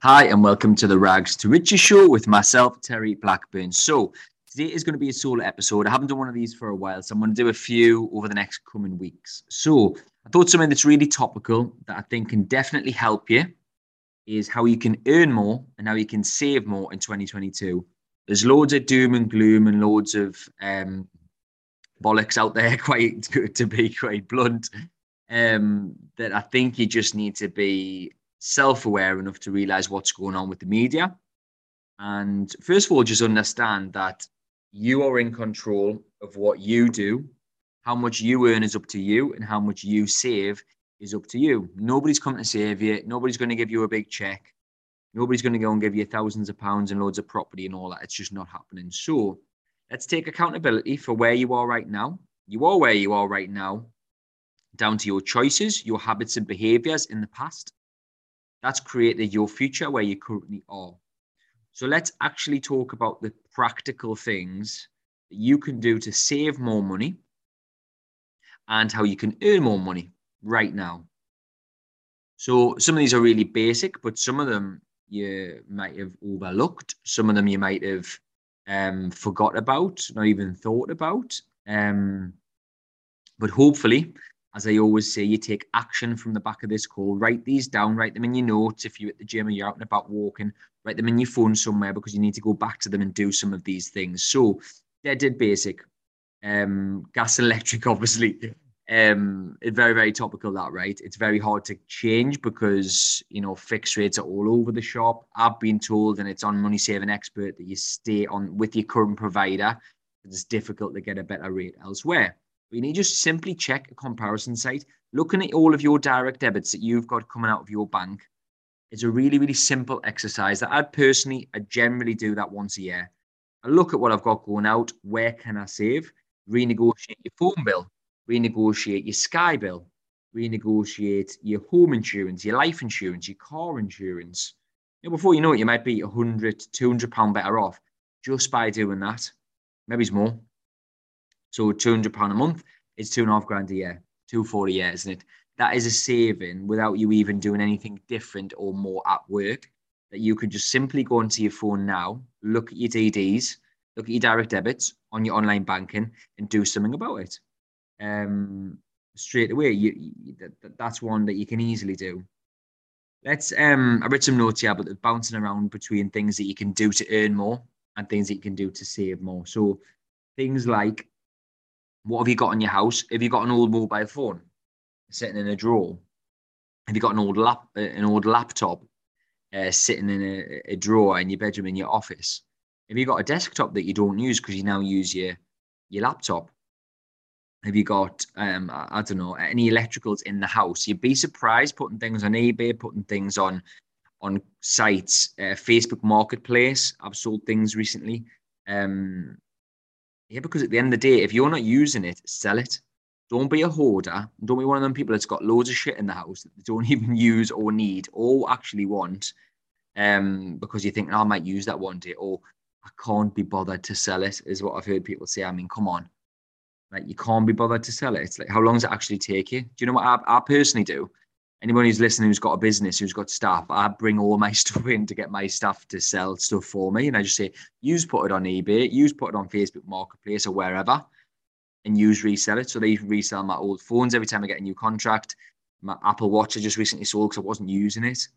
Hi, and welcome to the Rags to Riches show with myself, Terry Blackburn. So, today is going to be a solo episode. I haven't done one of these for a while, so I'm going to do a few over the next coming weeks. So, I thought something that's really topical that I think can definitely help you is how you can earn more and how you can save more in 2022. There's loads of doom and gloom and loads of um, bollocks out there, quite good to be quite blunt, um, that I think you just need to be self aware enough to realize what's going on with the media. And first of all, just understand that you are in control of what you do. How much you earn is up to you, and how much you save is up to you. Nobody's coming to save you. Nobody's going to give you a big check. Nobody's going to go and give you thousands of pounds and loads of property and all that. It's just not happening. So let's take accountability for where you are right now. You are where you are right now, down to your choices, your habits and behaviors in the past, that's created your future where you currently are. So let's actually talk about the practical things that you can do to save more money and how you can earn more money right now. So some of these are really basic, but some of them you might have overlooked. Some of them you might have um, forgot about, not even thought about. Um, but hopefully as I always say, you take action from the back of this call. Write these down, write them in your notes if you're at the gym or you're out and about walking. Write them in your phone somewhere because you need to go back to them and do some of these things. So they did basic. Um, gas electric, obviously. Um, very, very topical that, right? It's very hard to change because, you know, fixed rates are all over the shop. I've been told, and it's on Money Saving Expert, that you stay on with your current provider. It's difficult to get a better rate elsewhere. You need to just simply check a comparison site. Looking at all of your direct debits that you've got coming out of your bank is a really, really simple exercise that I personally, I generally do that once a year. I look at what I've got going out. Where can I save? Renegotiate your phone bill, renegotiate your Sky bill, renegotiate your home insurance, your life insurance, your car insurance. You know, before you know it, you might be 100, 200 pound better off just by doing that. Maybe it's more. So £200 a month is two and a half grand a year, 240 a year, isn't it? That is a saving without you even doing anything different or more at work. That you could just simply go onto your phone now, look at your DDs, look at your direct debits on your online banking, and do something about it. Um, straight away, you, you that, that's one that you can easily do. Let's. Um, I read some notes here, but bouncing around between things that you can do to earn more and things that you can do to save more. So things like what have you got in your house? Have you got an old mobile phone sitting in a drawer? Have you got an old lap, uh, an old laptop uh, sitting in a, a, drawer in your bedroom in your office? Have you got a desktop that you don't use because you now use your your laptop? Have you got um, I, I don't know any electricals in the house? You'd be surprised putting things on eBay, putting things on on sites, uh, Facebook Marketplace. I've sold things recently. Um, yeah, because at the end of the day, if you're not using it, sell it. Don't be a hoarder. Don't be one of them people that's got loads of shit in the house that they don't even use or need or actually want um, because you think, oh, I might use that one day or I can't be bothered to sell it, is what I've heard people say. I mean, come on. Like, you can't be bothered to sell it. It's like, how long does it actually take you? Do you know what I, I personally do? Anyone who's listening who's got a business, who's got staff, I bring all my stuff in to get my staff to sell stuff for me. And I just say, use put it on eBay, use put it on Facebook Marketplace or wherever, and use resell it. So they resell my old phones every time I get a new contract. My Apple Watch I just recently sold because I wasn't using it.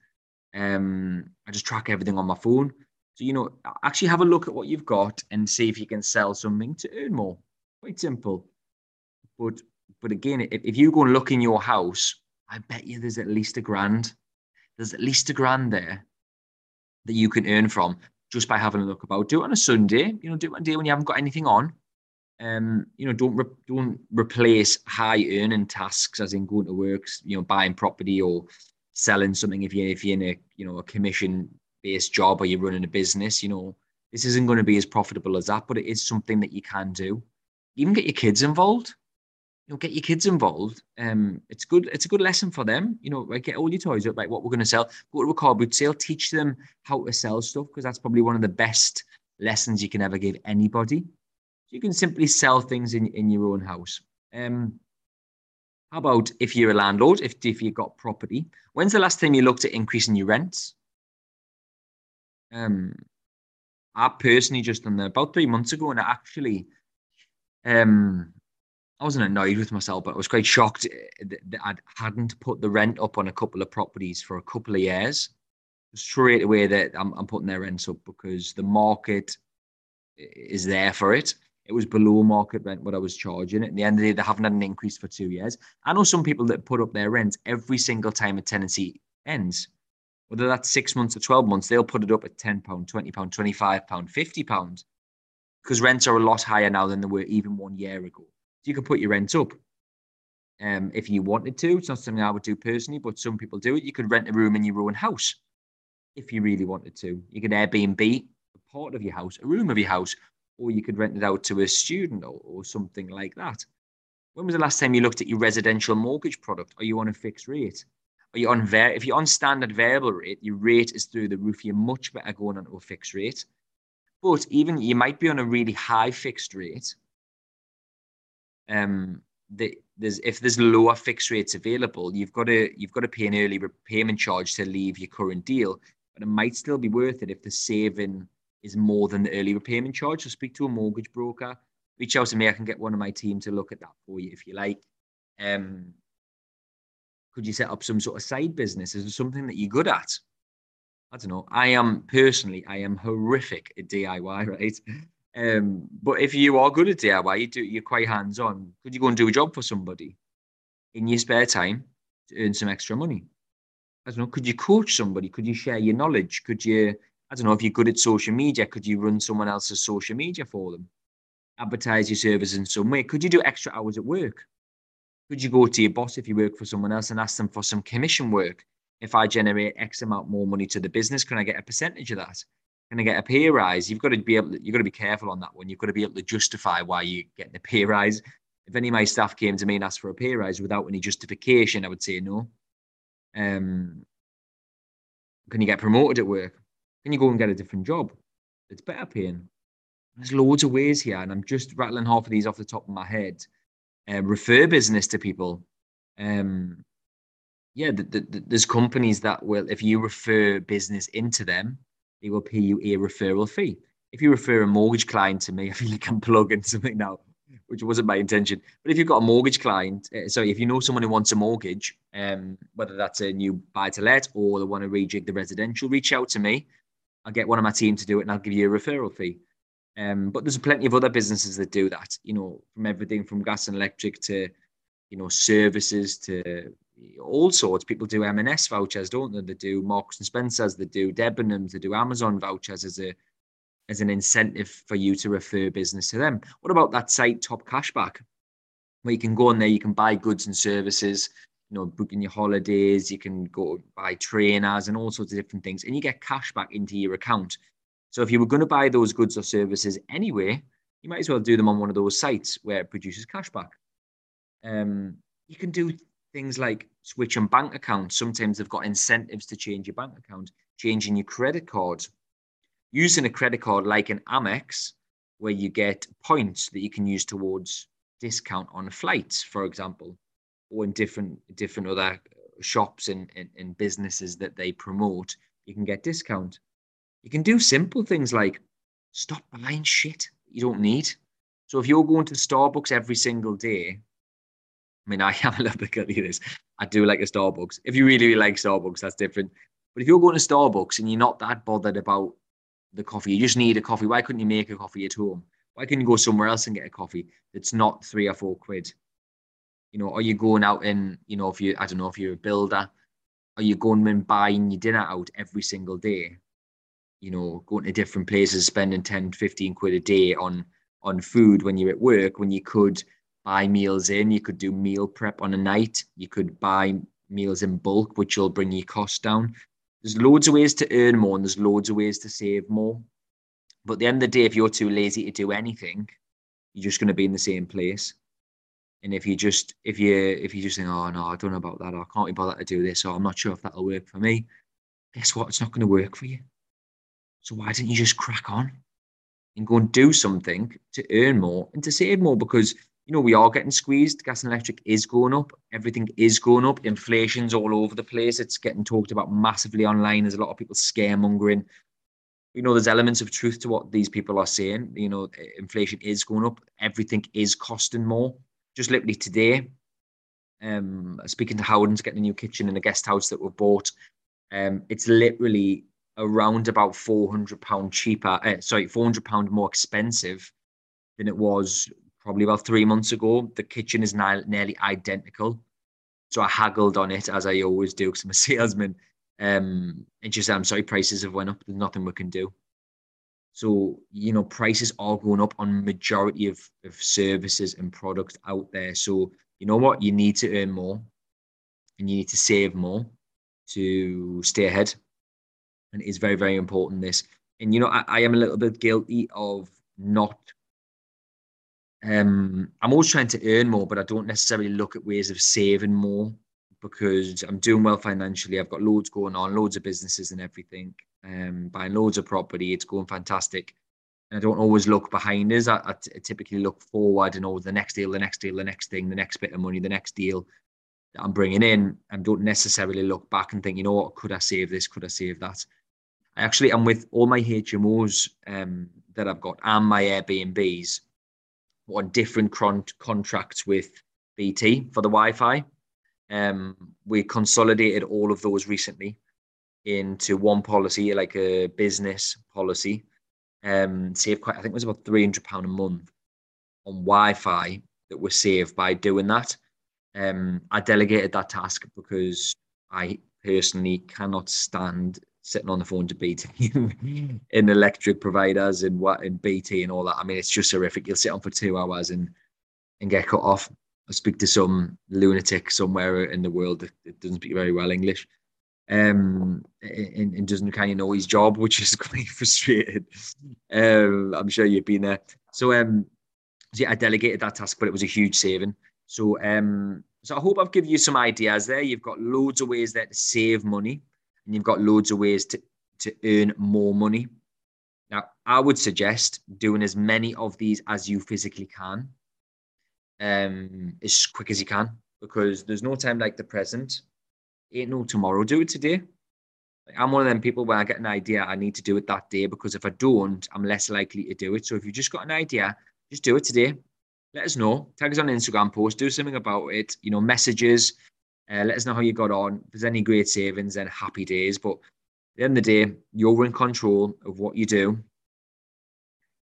Um, I just track everything on my phone. So, you know, actually have a look at what you've got and see if you can sell something to earn more. Quite simple. But but again, if, if you go and look in your house I bet you there's at least a grand. There's at least a grand there that you can earn from just by having a look about. Do it on a Sunday. You know, do it on a day when you haven't got anything on. Um, you know, don't re- don't replace high earning tasks as in going to work, you know, buying property or selling something if you if you're in a you know a commission based job or you're running a business. You know, this isn't going to be as profitable as that, but it is something that you can do. Even get your kids involved you know, get your kids involved. Um, it's good. It's a good lesson for them. You know, like get all your toys up, like what we're going to sell. Go to a car boot sale, teach them how to sell stuff because that's probably one of the best lessons you can ever give anybody. You can simply sell things in, in your own house. Um, how about if you're a landlord, if, if you've got property? When's the last time you looked at increasing your rents? Um, I personally just done that about three months ago, and I actually, um, I wasn't annoyed with myself, but I was quite shocked uh, that I hadn't put the rent up on a couple of properties for a couple of years. Straight away, that I'm, I'm putting their rents up because the market is there for it. It was below market rent what I was charging. At the end of the day, they haven't had an increase for two years. I know some people that put up their rent every single time a tenancy ends. Whether that's six months or 12 months, they'll put it up at £10, £20, £25, £50 because rents are a lot higher now than they were even one year ago. You can put your rent up um, if you wanted to. It's not something I would do personally, but some people do it. You could rent a room in your own house if you really wanted to. You could Airbnb a part of your house, a room of your house, or you could rent it out to a student or, or something like that. When was the last time you looked at your residential mortgage product? Are you on a fixed rate? Are you on var- if you're on standard variable rate, your rate is through the roof. You're much better going onto a fixed rate. But even you might be on a really high fixed rate. Um, the, there's if there's lower fixed rates available, you've got to you've got to pay an early repayment charge to leave your current deal. But it might still be worth it if the saving is more than the early repayment charge. So speak to a mortgage broker. Reach out to me. I can get one of my team to look at that for you if you like. Um, could you set up some sort of side business? Is there something that you're good at? I don't know. I am personally, I am horrific at DIY, right? Um, but if you are good at DIY, you do, you're quite hands on. Could you go and do a job for somebody in your spare time to earn some extra money? I don't know. Could you coach somebody? Could you share your knowledge? Could you, I don't know, if you're good at social media, could you run someone else's social media for them? Advertise your service in some way? Could you do extra hours at work? Could you go to your boss if you work for someone else and ask them for some commission work? If I generate X amount more money to the business, can I get a percentage of that? Can I get a pay rise? You've got to be able to, you've got to be careful on that one. You've got to be able to justify why you're getting a pay rise. If any of my staff came to me and asked for a pay rise without any justification, I would say no. Um, can you get promoted at work? Can you go and get a different job? It's better paying. There's loads of ways here, and I'm just rattling half of these off the top of my head uh, refer business to people. Um, yeah, the, the, the, there's companies that will, if you refer business into them, they will pay you a referral fee. If you refer a mortgage client to me, I feel like I'm plugging something now, which wasn't my intention. But if you've got a mortgage client, uh, sorry, if you know someone who wants a mortgage, um, whether that's a new buy to let or they want to rejig the residential, reach out to me. I'll get one of my team to do it and I'll give you a referral fee. Um, but there's plenty of other businesses that do that, you know, from everything from gas and electric to, you know, services to all sorts. People do M&S vouchers, don't they? They do Marks and Spencers, they do Debenhams, they do Amazon vouchers as a as an incentive for you to refer business to them. What about that site Top Cashback, where you can go on there, you can buy goods and services, you know, booking your holidays, you can go buy trainers and all sorts of different things, and you get cash back into your account. So if you were going to buy those goods or services anyway, you might as well do them on one of those sites where it produces cashback. Um, you can do things like switch on bank accounts. Sometimes they've got incentives to change your bank account, changing your credit card, using a credit card like an Amex, where you get points that you can use towards discount on flights, for example, or in different different other shops and, and, and businesses that they promote, you can get discount. You can do simple things like stop buying shit you don't need. So if you're going to Starbucks every single day, I mean, I am a little bit guilty of this. I do like a Starbucks. If you really, really like Starbucks, that's different. But if you're going to Starbucks and you're not that bothered about the coffee, you just need a coffee. Why couldn't you make a coffee at home? Why couldn't you go somewhere else and get a coffee that's not three or four quid? You know, are you going out and, you know, if you, I don't know, if you're a builder, are you going and buying your dinner out every single day? you know, going to different places, spending 10, 15 quid a day on on food when you're at work, when you could buy meals in, you could do meal prep on a night, you could buy meals in bulk, which will bring your cost down. There's loads of ways to earn more and there's loads of ways to save more. But at the end of the day, if you're too lazy to do anything, you're just going to be in the same place. And if you just if you if you just think, oh no, I don't know about that, I can't be bothered to do this, or I'm not sure if that'll work for me, guess what? It's not going to work for you. So why didn't you just crack on and go and do something to earn more and to save more? Because you know we are getting squeezed. Gas and electric is going up. Everything is going up. Inflation's all over the place. It's getting talked about massively online. There's a lot of people scaremongering. you know, there's elements of truth to what these people are saying. You know, inflation is going up. Everything is costing more. Just literally today, um, speaking to Howden's getting a new kitchen in a guest house that we've bought. Um, it's literally around about four hundred pound cheaper. Uh, sorry, four hundred pound more expensive than it was probably about three months ago. The kitchen is now nearly identical. So I haggled on it as I always do because I'm a salesman. Um, and just said, I'm sorry, prices have went up. There's nothing we can do. So you know, prices are going up on majority of, of services and products out there. So you know what, you need to earn more, and you need to save more to stay ahead. And it's very very important. This, and you know, I, I am a little bit guilty of not um, I'm always trying to earn more, but I don't necessarily look at ways of saving more because I'm doing well financially. I've got loads going on, loads of businesses and everything. Um, buying loads of property, it's going fantastic. And I don't always look behind us. I, typically look forward and over the next deal, the next deal, the next thing, the next bit of money, the next deal that I'm bringing in, and don't necessarily look back and think, you know what, could I save this? Could I save that? I actually am with all my HMOs um, that I've got and my Airbnbs on different con- contracts with BT for the Wi-Fi. Um, we consolidated all of those recently into one policy, like a business policy. Um, quite, I think it was about three hundred pound a month on Wi-Fi that was saved by doing that. Um, I delegated that task because I personally cannot stand sitting on the phone to BT in electric providers and what in BT and all that. I mean, it's just horrific. You'll sit on for two hours and and get cut off. I speak to some lunatic somewhere in the world that, doesn't speak very well English, um, and, and doesn't kind of know his job, which is quite frustrating. Um, I'm sure you've been there. So, um, yeah, I delegated that task, but it was a huge saving. So, um, so I hope I've given you some ideas there. You've got loads of ways there to save money and you've got loads of ways to, to earn more money. Now, I would suggest doing as many of these as you physically can, um, as quick as you can, because there's no time like the present. Ain't no tomorrow. Do it today. I'm one of them people where I get an idea, I need to do it that day because if I don't, I'm less likely to do it. So if you've just got an idea, just do it today. Let us know. Tag us on Instagram post. Do something about it. You know, messages. Uh, let us know how you got on. If there's any great savings, then happy days. But at the end of the day, you're in control of what you do,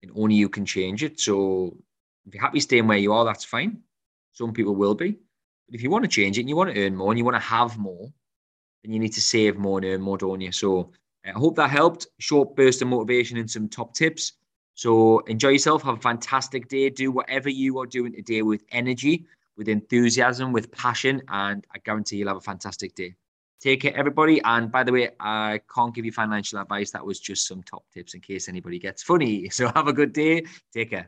and only you can change it. So if you're happy staying where you are, that's fine. Some people will be. But if you want to change it and you want to earn more and you want to have more, then you need to save more and earn more, don't you? So uh, I hope that helped. Short burst of motivation and some top tips. So enjoy yourself. Have a fantastic day. Do whatever you are doing today with energy with enthusiasm, with passion, and I guarantee you'll have a fantastic day. Take care, everybody. And by the way, I can't give you financial advice. That was just some top tips in case anybody gets funny. So have a good day. Take care.